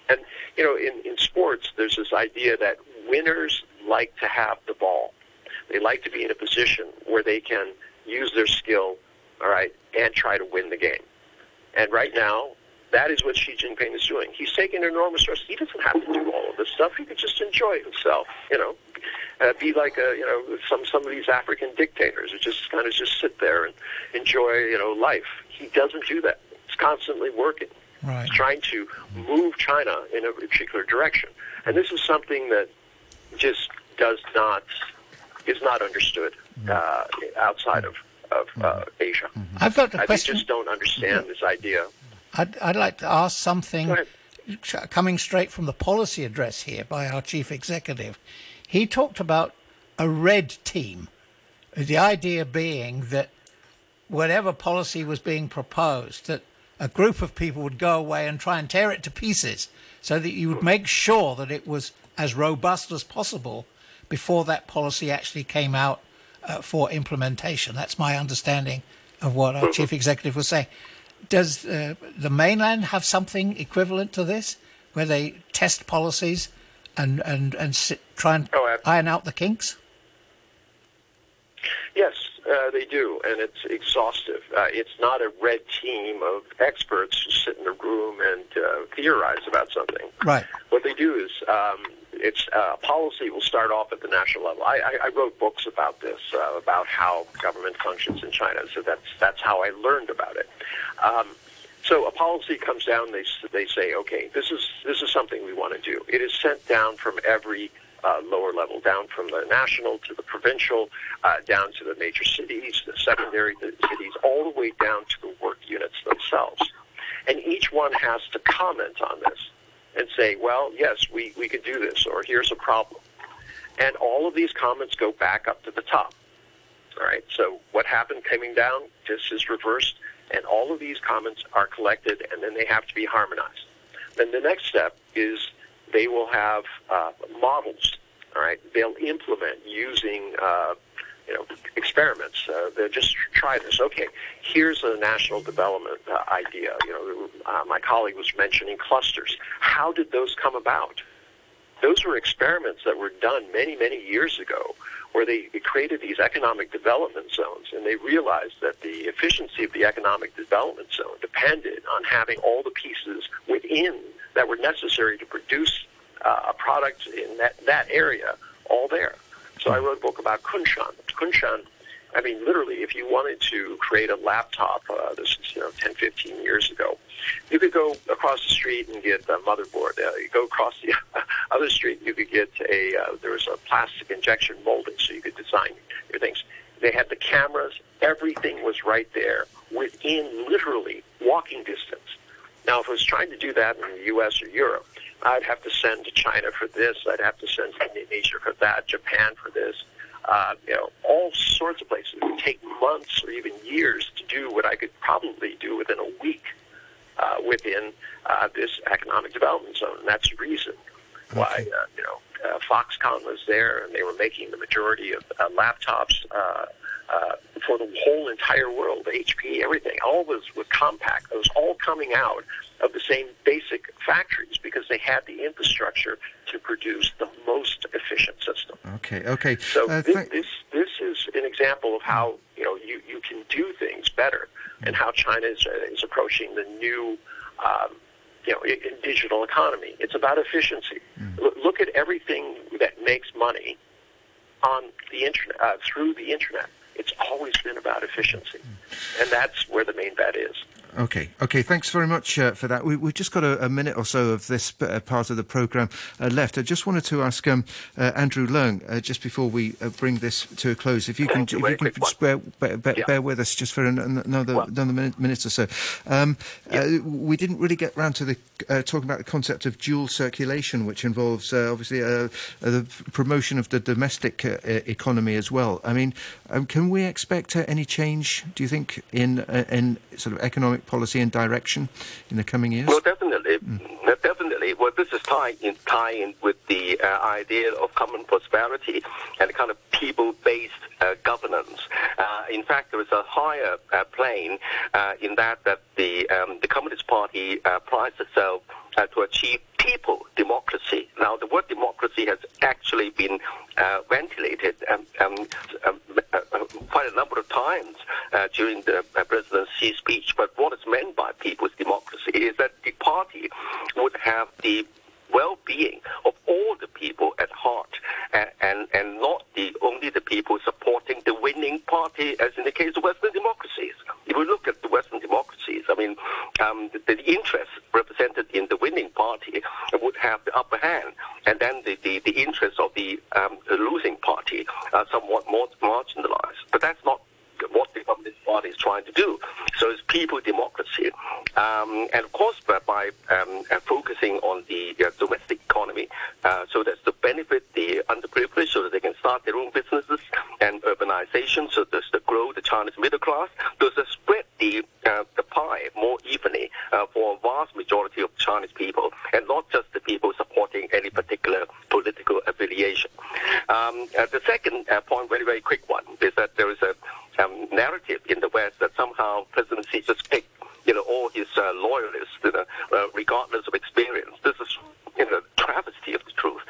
And, you know, in, in sports, there's this idea that winners like to have the ball. They like to be in a position where they can use their skill, all right, and try to win the game. And right now, that is what Xi Jinping is doing. He's taking enormous risks. He doesn't have to do all of this stuff. He could just enjoy himself, you know, uh, be like a, you know some some of these African dictators who just kind of just sit there and enjoy you know life. He doesn't do that. He's constantly working. Right. Trying to move China in a particular direction, and this is something that just does not is not understood uh, outside of of uh, Asia. I've got a I question. just don't understand this idea. I'd, I'd like to ask something coming straight from the policy address here by our chief executive. He talked about a red team, the idea being that whatever policy was being proposed, that a group of people would go away and try and tear it to pieces so that you would make sure that it was as robust as possible before that policy actually came out uh, for implementation. That's my understanding of what our chief executive was saying. Does uh, the mainland have something equivalent to this, where they test policies and and and sit, try and oh, iron out the kinks? Yes, uh, they do, and it's exhaustive. Uh, it's not a red team of experts who sit in a room and uh, theorize about something. Right. What they do is um, it's uh, policy will start off at the national level. I, I, I wrote books about this, uh, about how government functions in China. So that's that's how I learned about it. Um, so a policy comes down. They they say, okay, this is this is something we want to do. It is sent down from every uh, lower level, down from the national to the provincial, uh, down to the major cities, the secondary cities, all the way down to the work units themselves. And each one has to comment on this and say, well, yes, we, we could do this, or here's a problem. And all of these comments go back up to the top. All right, so what happened coming down just is reversed, and all of these comments are collected, and then they have to be harmonized. Then the next step is they will have uh, models. All right, they'll implement using uh, you know, experiments. Uh, they just try this. Okay, here's a national development uh, idea. You know, uh, my colleague was mentioning clusters. How did those come about? Those were experiments that were done many, many years ago where they created these economic development zones and they realized that the efficiency of the economic development zone depended on having all the pieces within that were necessary to produce uh, a product in that, that area all there. So I wrote a book about Kunshan. Kunshan, I mean, literally, if you wanted to create a laptop, uh, this is, you know, 10, 15 years ago, you could go across the street and get a motherboard. Uh, you go across the other street, you could get a, uh, there was a plastic injection molding, so you could design your things. They had the cameras. Everything was right there within literally walking distance. Now, if I was trying to do that in the U.S. or Europe, I'd have to send to China for this. I'd have to send to Indonesia for that. Japan for this. Uh, you know, all sorts of places. It would take months or even years to do what I could probably do within a week uh, within uh, this economic development zone. And that's the reason why, uh, you know, uh, Foxconn was there and they were making the majority of uh, laptops uh, uh, for the whole entire world, HP, everything. All was with Compaq. It was all coming out of the same basic factories because they had the infrastructure to produce the most efficient system. Okay, okay. So uh, this, this this is an example of how you know you, you can do things better, and how China is, uh, is approaching the new. Um, you know, digital economy, it's about efficiency. Mm. Look at everything that makes money on the internet uh, through the internet. It's always been about efficiency, and that's where the main bet is. Okay, okay. Thanks very much uh, for that. We, have just got a, a, minute or so of this uh, part of the programme uh, left. I just wanted to ask um, uh, Andrew Leung, uh, just before we uh, bring this to a close, if you can, you, if you can just bear, bear, bear, yeah. bear, with us just for an, another, well, another minute, minute, or so. Um, yeah. we didn't really get round to the talking about the concept of dual circulation, which involves obviously the promotion of the domestic economy as well. I mean, um, can we expect any change? Do you think in in sort of economic policy and direction in the coming years? Well, definitely. Mm. Definitely. Well, this is tying in, tying in with the uh, idea of common prosperity and kind of people-based uh, governance. Uh, in fact, there is a higher uh, plane uh, in that that the um, the Communist Party uh, prides itself to achieve people democracy. Now, the word democracy has actually been uh, ventilated um, um, um, quite a number of times uh, during the uh, President Xi's speech. But what is meant by people's democracy is that the party would have the well-being of all the people at heart, and, and, and not the only the people supporting the winning party, as in the case of Western democracies. If we look at the Western democracies, I mean, um, the, the interests represented in the winning party would have the upper hand, and then the, the, the interests of the, um, the losing party are somewhat more marginalized. But that's not what the Communist Party is trying to do. So it's people democracy. Um, and of course, by um, uh, focusing on the uh, domestic economy, uh, so that's to benefit the underprivileged so that they can start their own businesses and urbanization, so that's to grow the Chinese middle class, those to spread the, uh, the pie more evenly uh, for a vast majority of Chinese people, and not just the people supporting any particular political affiliation. Um, uh, the second point, very, very quick one, is that there is a um, narrative in the West that somehow President Xi just picked, you know, all his uh, loyalists, you know, uh, regardless of experience. This is, you know, travesty of the truth.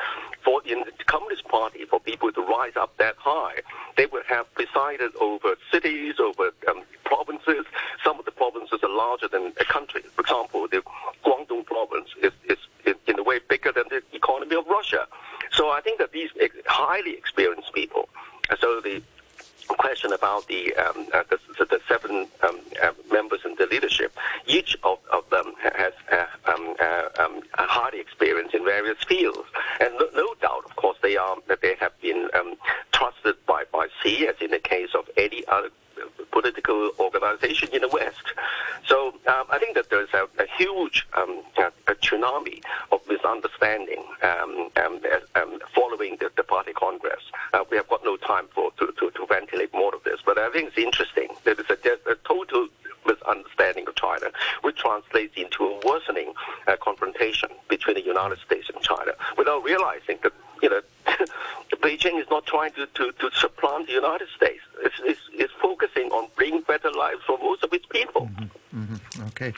For in the Communist Party, for people to rise up that high, they would have presided over cities, over um, provinces. Some of the provinces are larger than a country. For example, the Guangdong province is, is, is in a way bigger than the economy of Russia. So I think that these highly experienced people, so the question about the, um, uh, the, the, seven um, uh, members in the leadership. Each of, of them has uh, um, uh, um highly experience in various fields, and no, no, doubt, of course, they are that they have been um, trusted by by Xi, as in the case of any other political organization in the So um, I think that there's a, a huge um, a, a tsunami of misunderstanding um, um, um following the, the, party congress. Uh, we have got no time for to, to, to, ventilate more of this, but I think it's interesting. That There is a, a total misunderstanding of China, which translates into a worsening uh, confrontation between the United States and China, without realizing that you know Beijing is not trying to, to, to supplant the United States. It's, it's, it's focusing on bringing better lives for most of its people. Mm-hmm. Mm-hmm. Okay.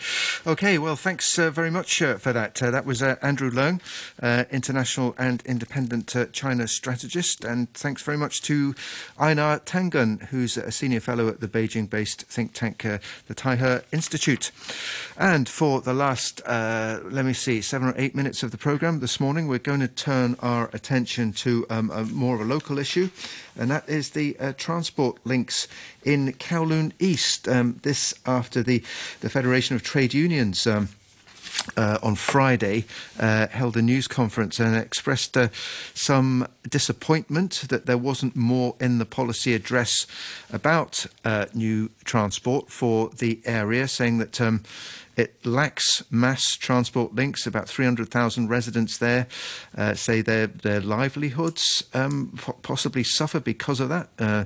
Okay, well, thanks uh, very much uh, for that. Uh, that was uh, Andrew Leung, uh, international and independent uh, China strategist. And thanks very much to Einar Tangen, who's a senior fellow at the Beijing based think tank, the Taihe Institute. And for the last, let me see, seven or eight minutes of the programme this morning, we're going to turn our attention to um, a, more of a local issue, and that is the transport links in Kowloon East. Um, this after the, the Federation of Trade Unions. Um, uh, on Friday uh, held a news conference and expressed uh, some disappointment that there wasn't more in the policy address about uh, new transport for the area, saying that um, it lacks mass transport links. About 300,000 residents there uh, say their their livelihoods um, possibly suffer because of that. Uh,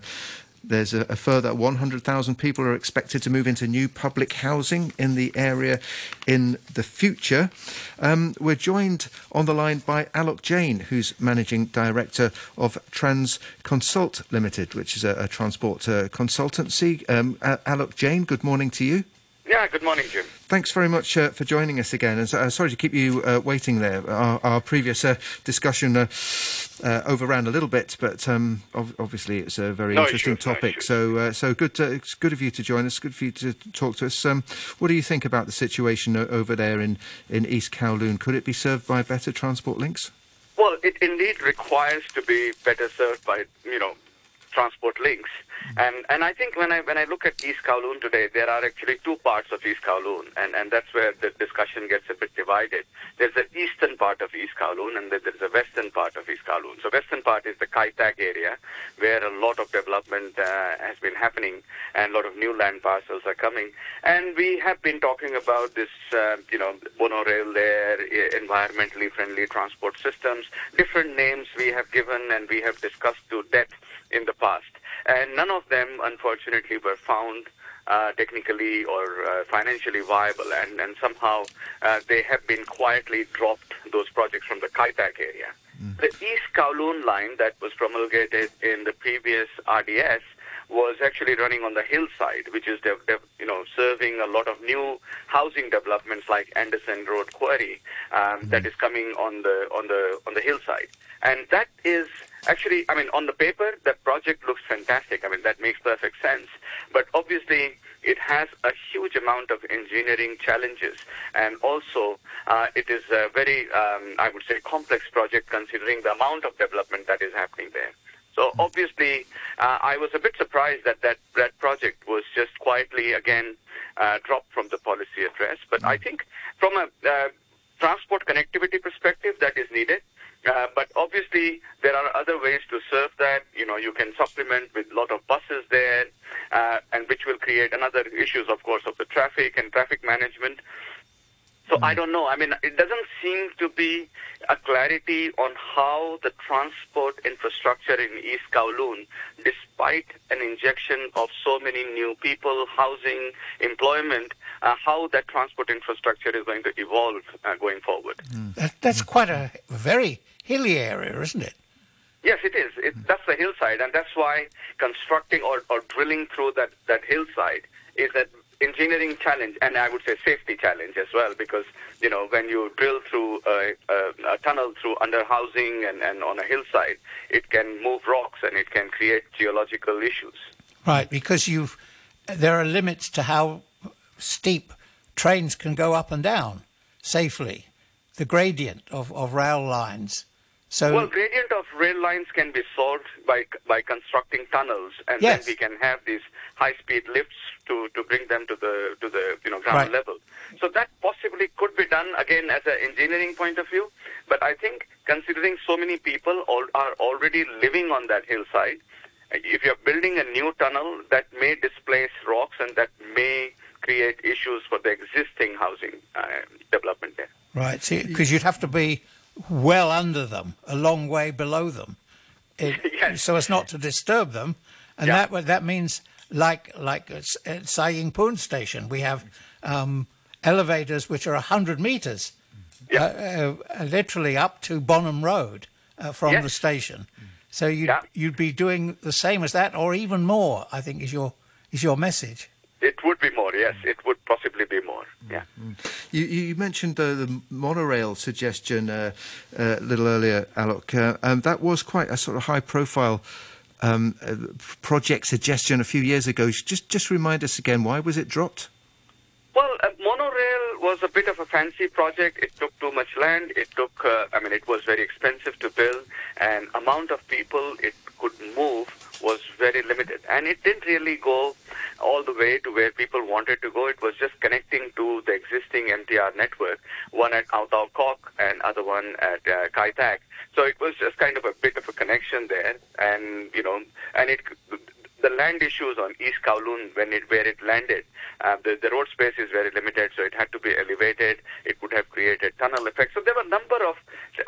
there's a, a further 100,000 people are expected to move into new public housing in the area in the future. Um, we're joined on the line by Alok Jain, who's managing director of Trans Consult Limited, which is a, a transport uh, consultancy. Um, Alok Jain, good morning to you. Yeah, good morning, Jim. Thanks very much uh, for joining us again. And uh, sorry to keep you uh, waiting there. Our, our previous uh, discussion uh, uh, overran a little bit, but um, ov- obviously it's a very no interesting topic. No so, so good. To, it's good of you to join us. Good for you to talk to us. Um, what do you think about the situation over there in, in East Kowloon? Could it be served by better transport links? Well, it indeed requires to be better served by you know transport links. And and I think when I when I look at East Kowloon today, there are actually two parts of East Kowloon, and and that's where the discussion gets a bit divided. There's the eastern part of East Kowloon, and then there's a western part of East Kowloon. So western part is the Kai Tak area, where a lot of development uh, has been happening, and a lot of new land parcels are coming. And we have been talking about this, uh, you know, monorail there, environmentally friendly transport systems, different names we have given, and we have discussed to death in the past and none of them, unfortunately, were found uh, technically or uh, financially viable, and, and somehow uh, they have been quietly dropped, those projects from the Kai Tak area. Mm. The East Kowloon line that was promulgated in the previous RDS was actually running on the hillside, which is de- de- you know serving a lot of new housing developments like Anderson Road Quarry um, mm-hmm. that is coming on the on the on the hillside, and that is Actually, I mean, on the paper, that project looks fantastic. I mean, that makes perfect sense. But obviously, it has a huge amount of engineering challenges, and also uh, it is a very, um, I would say, complex project considering the amount of development that is happening there. So obviously, uh, I was a bit surprised that that, that project was just quietly again uh, dropped from the policy address. But I think from a uh, transport connectivity perspective, that is needed. Uh, but obviously, there are other ways to serve that. You know, you can supplement with a lot of buses there, uh, and which will create another issues, of course, of the traffic and traffic management. So I don't know. I mean, it doesn't seem to be a clarity on how the transport infrastructure in East Kowloon, despite an injection of so many new people, housing, employment, uh, how that transport infrastructure is going to evolve uh, going forward. Mm. That, that's quite a very hilly area, isn't it? Yes, it is. It, that's the hillside, and that's why constructing or, or drilling through that, that hillside is an engineering challenge, and I would say safety challenge as well, because you know when you drill through a, a, a tunnel through under housing and, and on a hillside, it can move rocks and it can create geological issues. Right, because you've there are limits to how steep trains can go up and down safely. The gradient of, of rail lines. So well, gradient of rail lines can be solved by by constructing tunnels, and yes. then we can have these high-speed lifts to, to bring them to the to the you know ground right. level. So that possibly could be done again as an engineering point of view. But I think considering so many people all, are already living on that hillside, if you're building a new tunnel, that may displace rocks and that may create issues for the existing housing uh, development there. Right, because you'd have to be well under them, a long way below them, it, yes. so as not to disturb them, and yeah. that that means like like at Sai Ying Pun station, we have um, elevators which are hundred meters, yeah. uh, uh, literally up to Bonham Road uh, from yes. the station. So you'd, Yeah. you'd be doing the same as that, or even more. I think is your is your message. It would be more, yes. It would possibly be more. Yeah. You, you mentioned uh, the monorail suggestion uh, uh, a little earlier, Alok. Uh, um, that was quite a sort of high-profile um, uh, project suggestion a few years ago. Just, just remind us again, why was it dropped? Well, uh, monorail was a bit of a fancy project. It took too much land. It took, uh, I mean, it was very expensive to build, and amount of people it could move was very limited. And it didn't really go all the way to where people wanted to go. It was just connecting to the existing MTR network, one at Ngau Tau Kok and other one at uh, Kai Tak. So it was just kind of a bit of a connection there, and you know, and it the land issues on East Kowloon when it where it landed, uh, the, the road space is very limited, so it had to be elevated. It would have created tunnel effects. So there were a number of,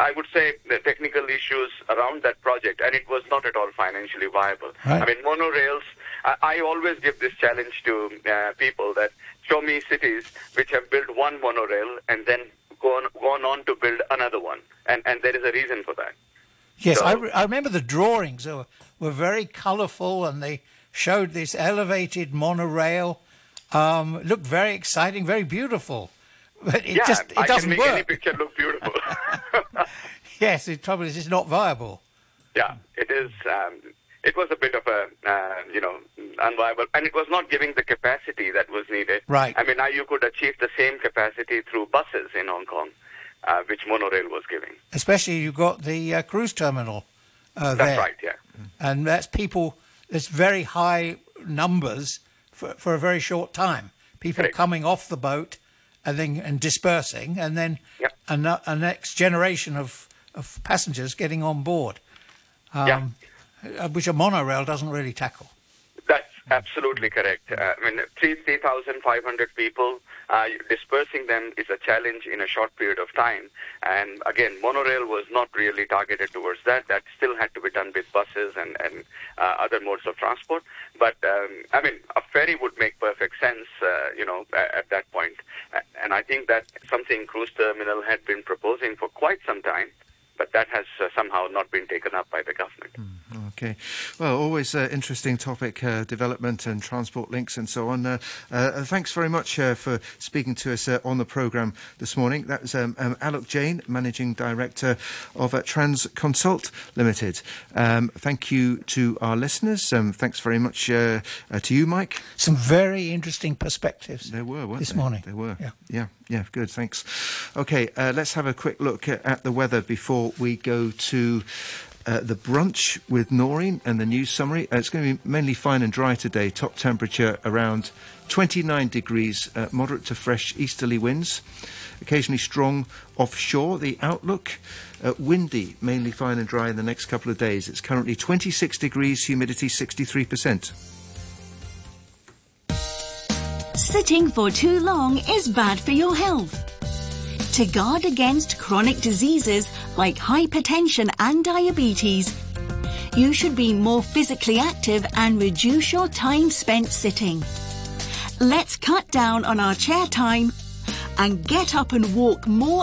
I would say, the technical issues around that project, and it was not at all financially viable. Right. I mean, monorails. I, I always give this challenge to uh, people that show me cities which have built one monorail and then gone gone on to build another one, and and there is a reason for that. Yes, So- I, re- I remember the drawings were, were very colourful and they showed this elevated monorail. Um, looked very exciting, very beautiful. But it yeah, just it I doesn't can make any work. picture look beautiful. Yes, the trouble is it's not viable. Yeah, it is. Um, it was a bit of a, uh, you know, unviable, and it was not giving the capacity that was needed. Right. I mean, now you could achieve the same capacity through buses in Hong Kong, uh, which monorail was giving. Especially you've got the uh, cruise terminal uh, That's there. right. Yeah. And that's people, there's very high numbers for, for a very short time. People Correct. coming off the boat and then and dispersing, and then Yep. a, a next generation of, of passengers getting on board, um, uh, which a monorail doesn't really tackle. That's absolutely correct. Uh, I mean, three 3,500 people, uh, dispersing them is a challenge in a short period of time. And again, monorail was not really targeted towards that. That still had to be done with buses and, and uh, other modes of transport. But, um, I mean, a ferry would make perfect sense, uh, you know, at, at that point. And I think that something Cruise Terminal had been proposing for quite some time, but that has uh, somehow not been taken up by the government. Okay. Well, always uh, interesting topic, uh, development and transport links and so on. Uh, uh, thanks very much uh, for speaking to us uh, on the programme this morning. That was um, um, Alok Jain, Managing Director of uh, Transconsult Limited. Um, thank you to our listeners. Um, thanks very much uh, uh, to you, Mike. Some very interesting perspectives. There were, weren't This morning. There were. Yeah. yeah, yeah, good. Thanks. Okay, uh, let's have a quick look at, at the weather before we go to. Uh, the brunch with Noreen and the news summary. Uh, it's going to be mainly fine and dry today. Top temperature around 29 degrees, uh, moderate to fresh easterly winds, occasionally strong offshore. The outlook uh, windy, mainly fine and dry in the next couple of days. It's currently 26 degrees, humidity 63%. Sitting for too long is bad for your health. To guard against chronic diseases like hypertension and diabetes, you should be more physically active and reduce your time spent sitting. Let's cut down on our chair time and get up and walk more